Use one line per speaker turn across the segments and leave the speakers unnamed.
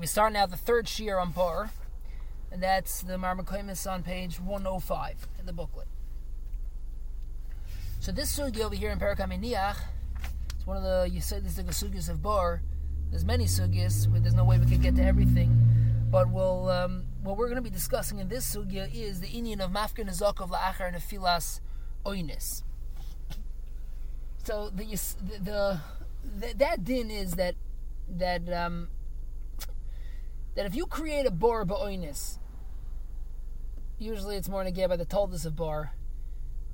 We start now the third shear on bar, and that's the Marmakoimis on page 105 in the booklet. So this sugi over here in Parakaminiach, it's one of the you said this is the sugis of bar. There's many sugyas, there's no way we can get to everything, but we'll um, what we're going to be discussing in this sugya is the Indian of mafkin nezok of la'achar nefilas oinis. So the, the, the, that din is that that um, that if you create a bar ba'oinis, usually it's more negated by the toldus of bar,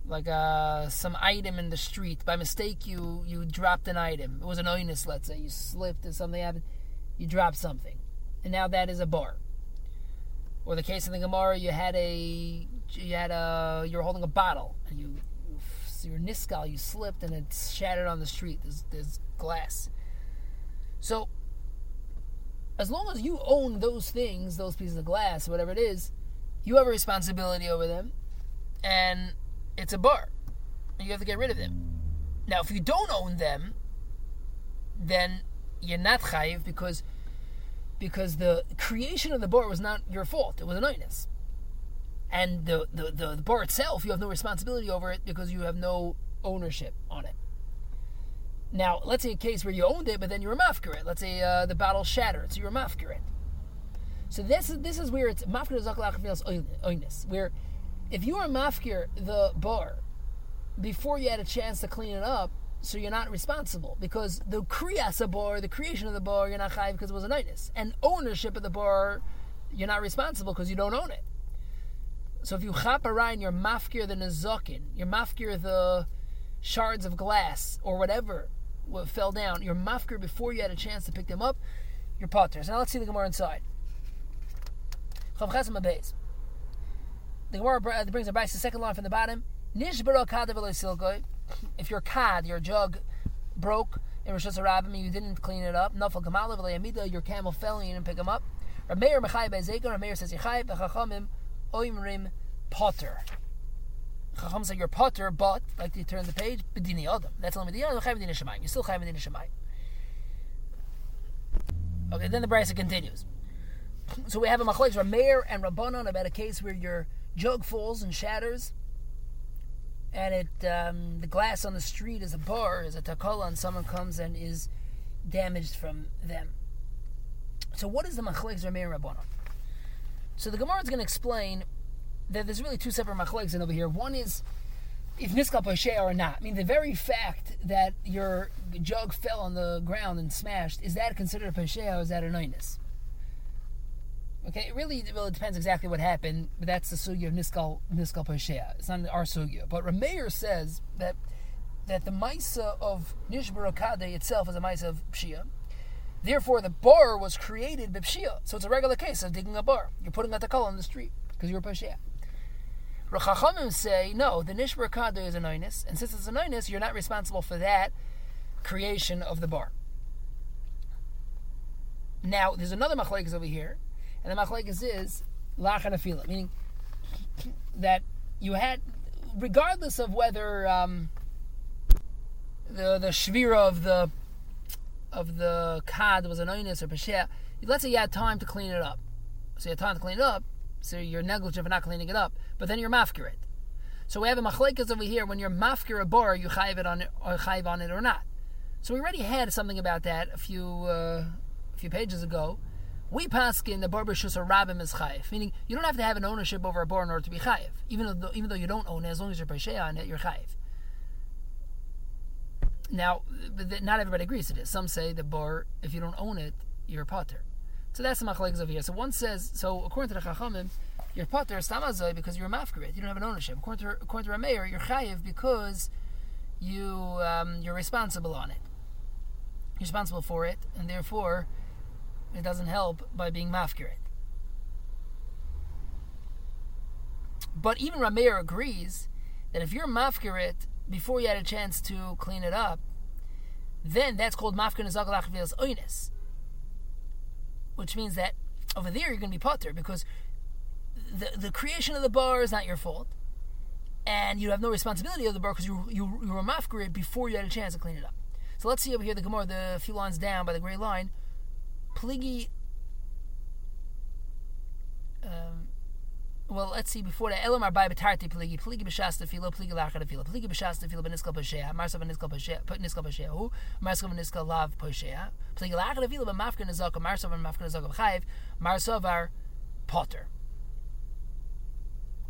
like uh, some item in the street. By mistake, you you dropped an item. It was an oinis, let's say. You slipped or something happened. You dropped something, and now that is a bar. Or the case in the Gemara, you had a you had a you were holding a bottle and you your niskal you slipped and it shattered on the street. There's, there's glass. So as long as you own those things, those pieces of glass, whatever it is, you have a responsibility over them, and it's a bar. And you have to get rid of them. Now, if you don't own them, then you're not chayiv because because the creation of the bar was not your fault. It was an oinus. And the, the, the, the bar itself, you have no responsibility over it because you have no ownership on it. Now, let's say a case where you owned it, but then you were mafkir Let's say uh, the bottle shattered, so you were mafkir So this is this is where it's mafkir oinus, where if you were mafkir the bar before you had a chance to clean it up, so you're not responsible because the kriyas bar, the creation of the bar, you're not chayiv because it was a nightness, and ownership of the bar, you're not responsible because you don't own it. So if you chap and you're mafkir the nezokin, you're mafkir the shards of glass or whatever what fell down, you're mafkir before you had a chance to pick them up, you're potter. So now let's see the Gemara inside. The Gemara brings a the second line from the bottom. If your kad, your jug, broke in reshus harabim, and you didn't clean it up. Kamala your camel fell and you didn't pick him up. Rameir says Oimrim, Potter. Chacham say you're Potter, but, like to turn the page, Bedini Adam. That's only Chai Medina Shemayim. You're still Chai Medina Shemayim. Okay, then the Brisa continues. So we have a machlekes Rameir and Rabbanon about a case where your jug falls and shatters and it um, the glass on the street is a bar, is a takala, and someone comes and is damaged from them. So what is the machlekes Rameir Rabbanon? So the Gemara is going to explain that there's really two separate machlekes in over here. One is if niskal poshe or not. I mean, the very fact that your jug fell on the ground and smashed is that considered a poshe or is that a noinus? Okay, it really well it depends exactly what happened, but that's the sugya of niskal niskal pashea. It's not our sugya. But Rameir says that that the maisa of nishbar itself is a maisa of pshia. Therefore, the bar was created by pshia. So it's a regular case of digging a bar. You're putting a takal on the street because you're a. Rachachamim say no. The nishbar is a noinus, and since it's a noinus, you're not responsible for that creation of the bar. Now, there's another machlekes over here and the machlekes is lachan afila, meaning that you had, regardless of whether um, the the shvira of the of the kad was an oinus or pesheh, let's say you had time to clean it up. So you had time to clean it up, so you're negligent for not cleaning it up, but then you're mafkir it. So we have a machlekes over here when you're mafkir a bar, you chayiv it on it or chayiv on it or not. So we already had something about that a few uh, a few pages ago we in the barber shus rabim is chayiv, meaning you don't have to have an ownership over a bar in order to be chayiv. Even though even though you don't own it, as long as you're pasheya on it, you're chayiv. Now, not everybody agrees to this. Some say the bar, if you don't own it, you're a potter. So that's the machlekes over here. So one says, so according to the chachamim, you're potter stamazoi because you're a mafkarit. You don't have an ownership. According to according to Rameir, you're chayiv because you um, you're responsible on it. You're responsible for it, and therefore it doesn't help by being mafkirit. But even Rameir agrees that if you're mafkirit before you had a chance to clean it up, then that's called mafkir nezagalachvil's oines. Which means that over there you're going to be potter because the, the creation of the bar is not your fault. And you have no responsibility of the bar because you, you, you were mafkir before you had a chance to clean it up. So let's see over here the Gemara, the few lines down by the gray line. Pligi Um, well, let's see before that. Elam arbai betarti pligi. Pligi b'shasta filo pligi lachad filo. Pligi b'shasta filo b'niskal b'shea. Marsav b'niskal b'shea put niskal b'shea. Hu marsav b'niskal lav b'shea. Pligi lachad filo b'mafka nizaka marsav b'mafka nizaka b'chayiv marsav ar potter.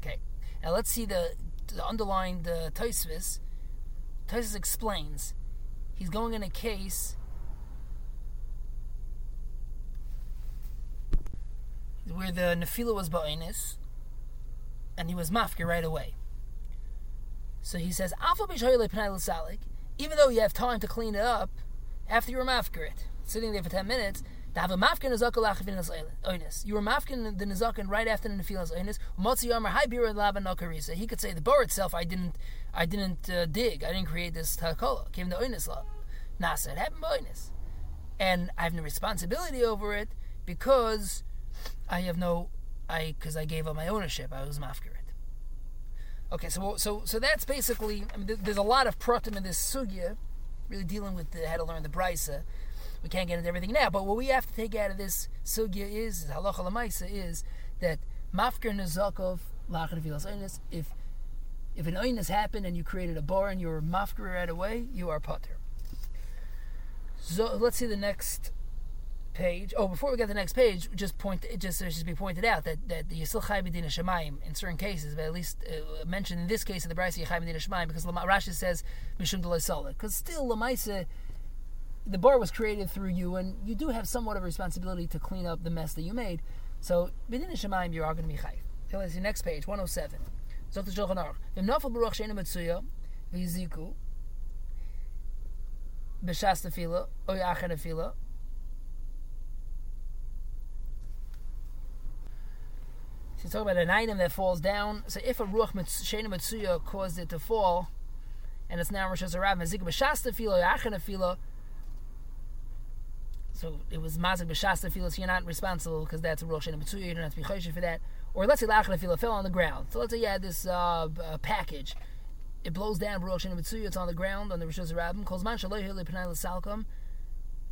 Okay, now let's see the, the underlined the Tosfos. Tosfos explains. He's going in a case. Where the nefila was ba'inis, and he was mafkir right away. So he says, even though you have time to clean it up after you were mafkir it, sitting there for 10 minutes, You were mafkin the nizakin right after the nefilas oinus. Motzi yomer hi bira lava nakarisa. He could say the bar itself. I didn't. I didn't uh, dig. I didn't create this takola. Came the oinus law. Nasa it happened oinus, and I have no responsibility over it because I have no. I because I gave up my ownership. I was mafkir it. Okay, so so so that's basically. I mean, there's a lot of pratim in this sugya, really dealing with the, how to learn the brisa. We can't get into everything now, but what we have to take out of this sugya is halacha lemaisa is that mafkir nezakov lachad vilas If if an oinus happened and you created a bar and you were mafkir right away, you are potter. So let's see the next page. Oh, before we get the next page, just point it just it should be pointed out that that the Yisil Chai Medina Shemaim in certain cases, but at least uh, mentioned in this case of the Brisa Chai Medina Shemaim, because Rashi says Mishum because still Lamaisa the bar was created through you, and you do have somewhat of a responsibility to clean up the mess that you made. So, b'din shemaim, you are going to be chayv. Okay, let's see next page, 107. Zok the Shulchan Aruch. About an item that falls down. So if a ruach sheinu metzuya caused it to fall, and it's now reshus harabim, Mazik b'shas tefila, yachar tefila, so it was mazik b'shasta filo, so you're not responsible because that's a rosh and a you don't have to be choshen for that. Or let's say lachana filo fell on the ground. So let's say you had this uh, uh, package. It blows down rosh and it's on the ground on the reshus harabim. Calls man shaloy salkam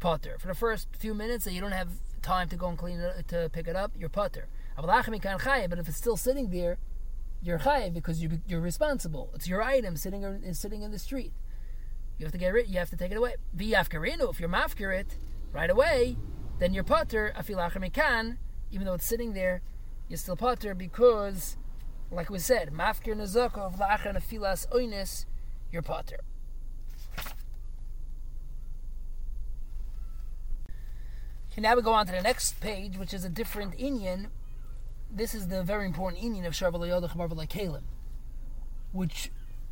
potter. For the first few minutes that you don't have time to go and clean it to pick it up, you're potter. But if it's still sitting there, you're chayiv because you, you're responsible. It's your item sitting in, sitting in the street. You have to get rid. You have to take it away. V'yafkarinu. If you're mafkir it, right away, then you're potter afil can, even though it's sitting there, you're still potter because, like we said, mafkir nezokov la'achar afilas oinis, you're potter. Okay, now we go on to the next page, which is a different Inyan. This is the very important Inyan of Sharval Yodach Marvel Kalim, which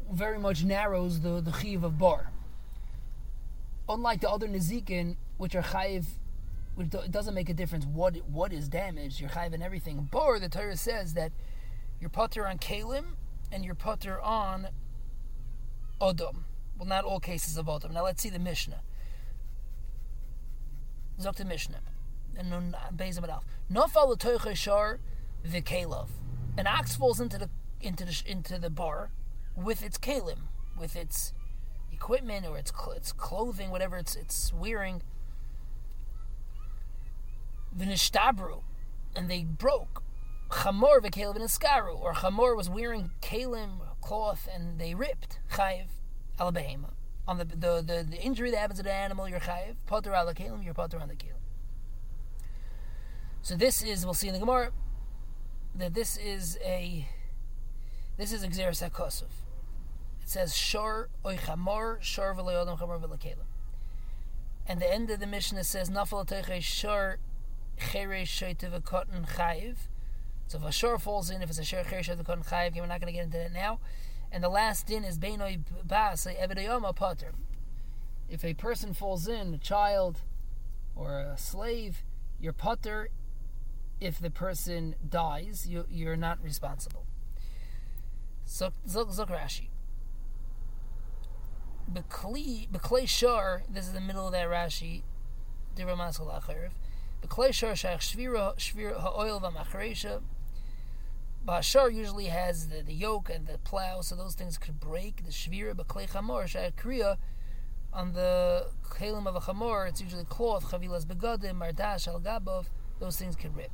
very much narrows the, the Chiv of Bar. Unlike the other Nezikin, which are chayiv, which it doesn't make a difference what what is damaged. You're chayiv and everything. Bor, the Torah says that you're putter on kalim and you're putter on odom. Well, not all cases of odom. Now let's see the Mishnah. Zok Mishnah. And nun bezim alf. Nofal shar v'kelov. An ox falls into the into the into the bar with its kalim, with its equipment or its its clothing, whatever it's it's wearing v'nishtabru, and they broke. Chamor v'kelim v'niskaru, or Chamor was wearing kalim cloth and they ripped. Chayiv alabehema. On the, the, the, the injury that happens to the animal, you're chayiv. Potter ala kalim, you're potter on the kalim. So this is, we'll see in the Gemara, that this is a, this is Xeris HaKosov. It says, Shor oy chamor, shor v'le'odam chamor v'le'kelim. And the end of the Mishnah says, Nafal teche shor cheresh shoytev cotton chayiv. So if a shor falls in, if it's a shor cheresh shoytev cotton chayiv, we're not going to get into that now. And the last din is beinoi bas evidayoma potter. If a person falls in, a child or a slave, you're potter. If the person dies, you, you're not responsible. So Zok Rashi. Beklei shor. This is the middle of that Rashi. Divra Maskal Acharev. B'klei shach shvira shvira ha'oil v'macharesha. Ba'ashar usually has the, the yoke and the plow, so those things could break. The shvira b'klei chamor shach kriya on the kalim of a chamor, it's usually cloth, chavilas begadim, mardash al gabov, those things can rip.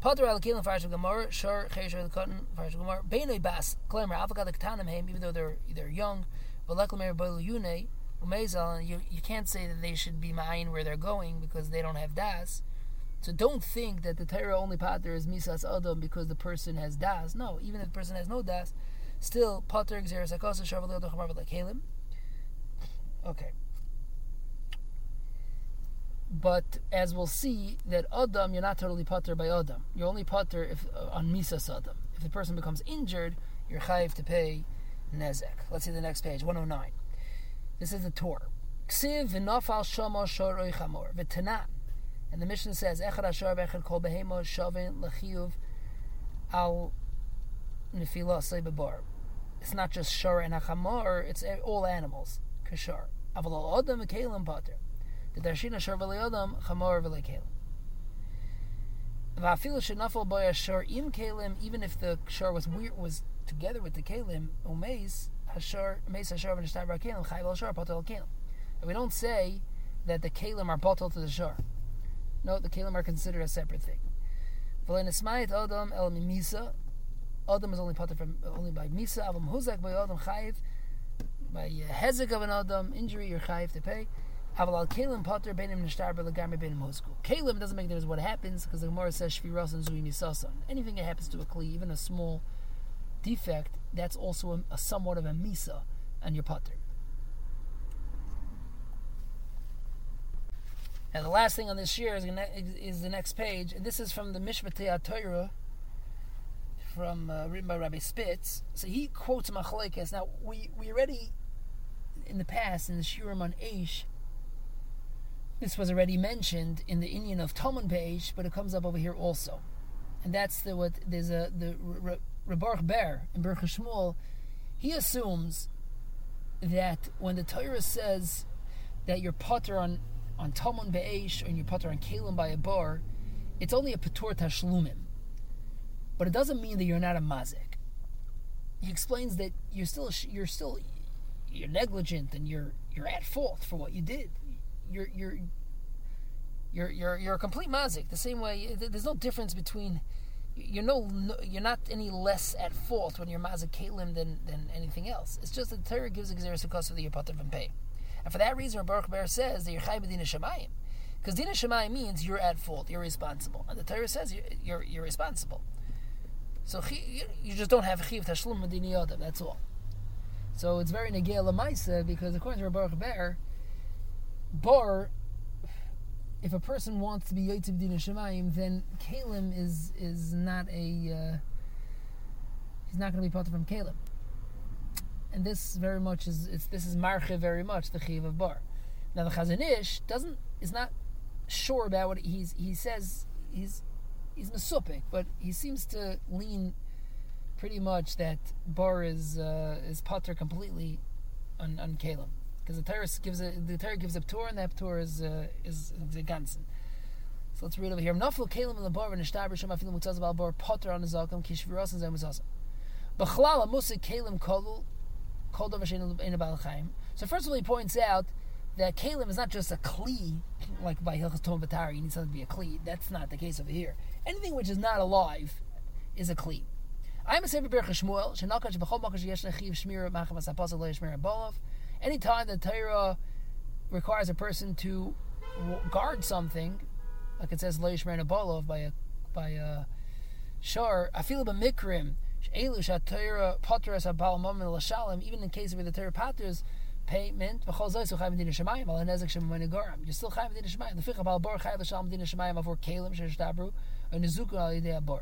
Potter al kelim farish gemara shor cheisher the cotton farish gemara beinoi bas klemer avogad ketanim heim even though they're they're young but boilu yune umezal you you can't say that they should be mine where they're going because they don't have das. So don't think that the Torah only pater is misas adam because the person has das. No, even if the person has no das, still pater exeris akosa shavalil dochamar like. Okay. But as we'll see, that Adam, you're not totally putter by Adam. You're only putter if uh, on Misas Adam. If the person becomes injured, you're chayiv to pay nezek. Let's see the next page, 109. This is the Torah. Ksiv v'nafal shama shor oichamor v'tanan. And the mission says, Echad ashar v'echad kol behemo shavin l'chiyuv al nefila sebebar. It's not just shor and achamor, it's all animals. Kashar. Aval adam v'kelim pater. The darshina shor v'le'adam chamor v'le'kelim. Va'afilu shenafal boy ashar im kelim, even if the shor was weird, was together with the kelim, umeis, hashar, meis hashar v'nishtar v'kelim, chayv al shor pater kelim. And we don't say that the kelim are bottled to the shor. No, the kelim are considered a separate thing. V'le'nismayit adam el mimisa, Adam is only pater from only by misa. Avam huzak by Adam chayiv by uh, hezek of an Adam injury. You're chayiv to pay. Aval Kalim Potter Benim Nishtar Belagami Benim Hosku. Kalim doesn't make a difference what happens because the Gemara says Shviros and Zui Misasan. Anything that happens to a Kli, even a small defect, that's also a, a somewhat of a Misa on your Potter. And the last thing on this year is, is the next page, and this is from the Mishpatei Torah from uh, written by Rabbi Spitz. So he quotes Machlekes. Now we we already in the past in the Shurim on Aish this was already mentioned in the Indian of Talmud page, but it comes up over here also. And that's the what there's a the Rebarch Ber in Berch Shmuel, he assumes that when the Torah says that you're potter on on Talmud Be'esh or you're potter on Kalim by a bar, it's only a Patur Tashlumim. But it doesn't mean that you're not a mazik. He explains that you're still you're still you're negligent and you're you're at fault for what you did you're you're you're you're you're a complete mazik. The same way, there's no difference between you're no, you're not any less at fault when you're mazik kalim than than anything else. It's just that the Torah gives a gzeres because of the yopativ and pay, and for that reason, Baruch Ber says that you're chay b'dina shemayim, because dina shemayim means you're at fault, you're responsible, and the Torah says you're you're, you're responsible. So you just don't have chiv tashlum medini yodav. That's all. So it's very lemaisa because according to Baruch Ber bar, if a person wants to be Yotziv Dina Shemayim, then Kalim is is not a uh, he's not going to be part from Kalim. And this very much is it's, this is marche very much the chiv of bar. Now the Chazon Ish doesn't is not sure about what he's he says he's he's mesupik, but he seems to lean pretty much that bar is uh, is potter completely on on Kalim because the Torah gives a the Torah gives a tour and that tour is uh, is the ganzen. So let's read over here. Kelim mutzaz bal bar potter on kishviros and kelim kolu kol shein in a chaim. So first of all, he points out that kalim is not just a kli like by Hilchas Tom Batari. You need something to be a kli. That's not the case over here. Anything which is not alive is a kli. I'm a sefer Shmuel yesh lechiv bolov. Anytime the Torah requires a person to guard something, like it says Leish Bolov by a by a shar, afilu b'mikrim, elu shatayra patras abal mamin l'shalim, even in cases where the Torah patras payment, v'chol so chayv din shemayim, al. You're still chayv din shemayim. The ficha bal bar chayv l'shalim din shemayim avor kalim sheshtabru, or nezuku al yidei abor.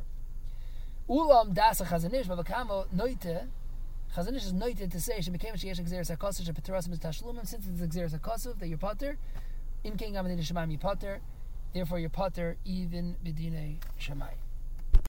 Ulam dasa chazanish, v'vakamo noite, Chazon Ish is noted to say, "Shemekayim sheyesh exeris hakosov shepeterasim is tashlumim." Since it's exeris hakosov that you're potter, im king gamadin shemayim you potter. Therefore, you're potter even b'dinei shemayim.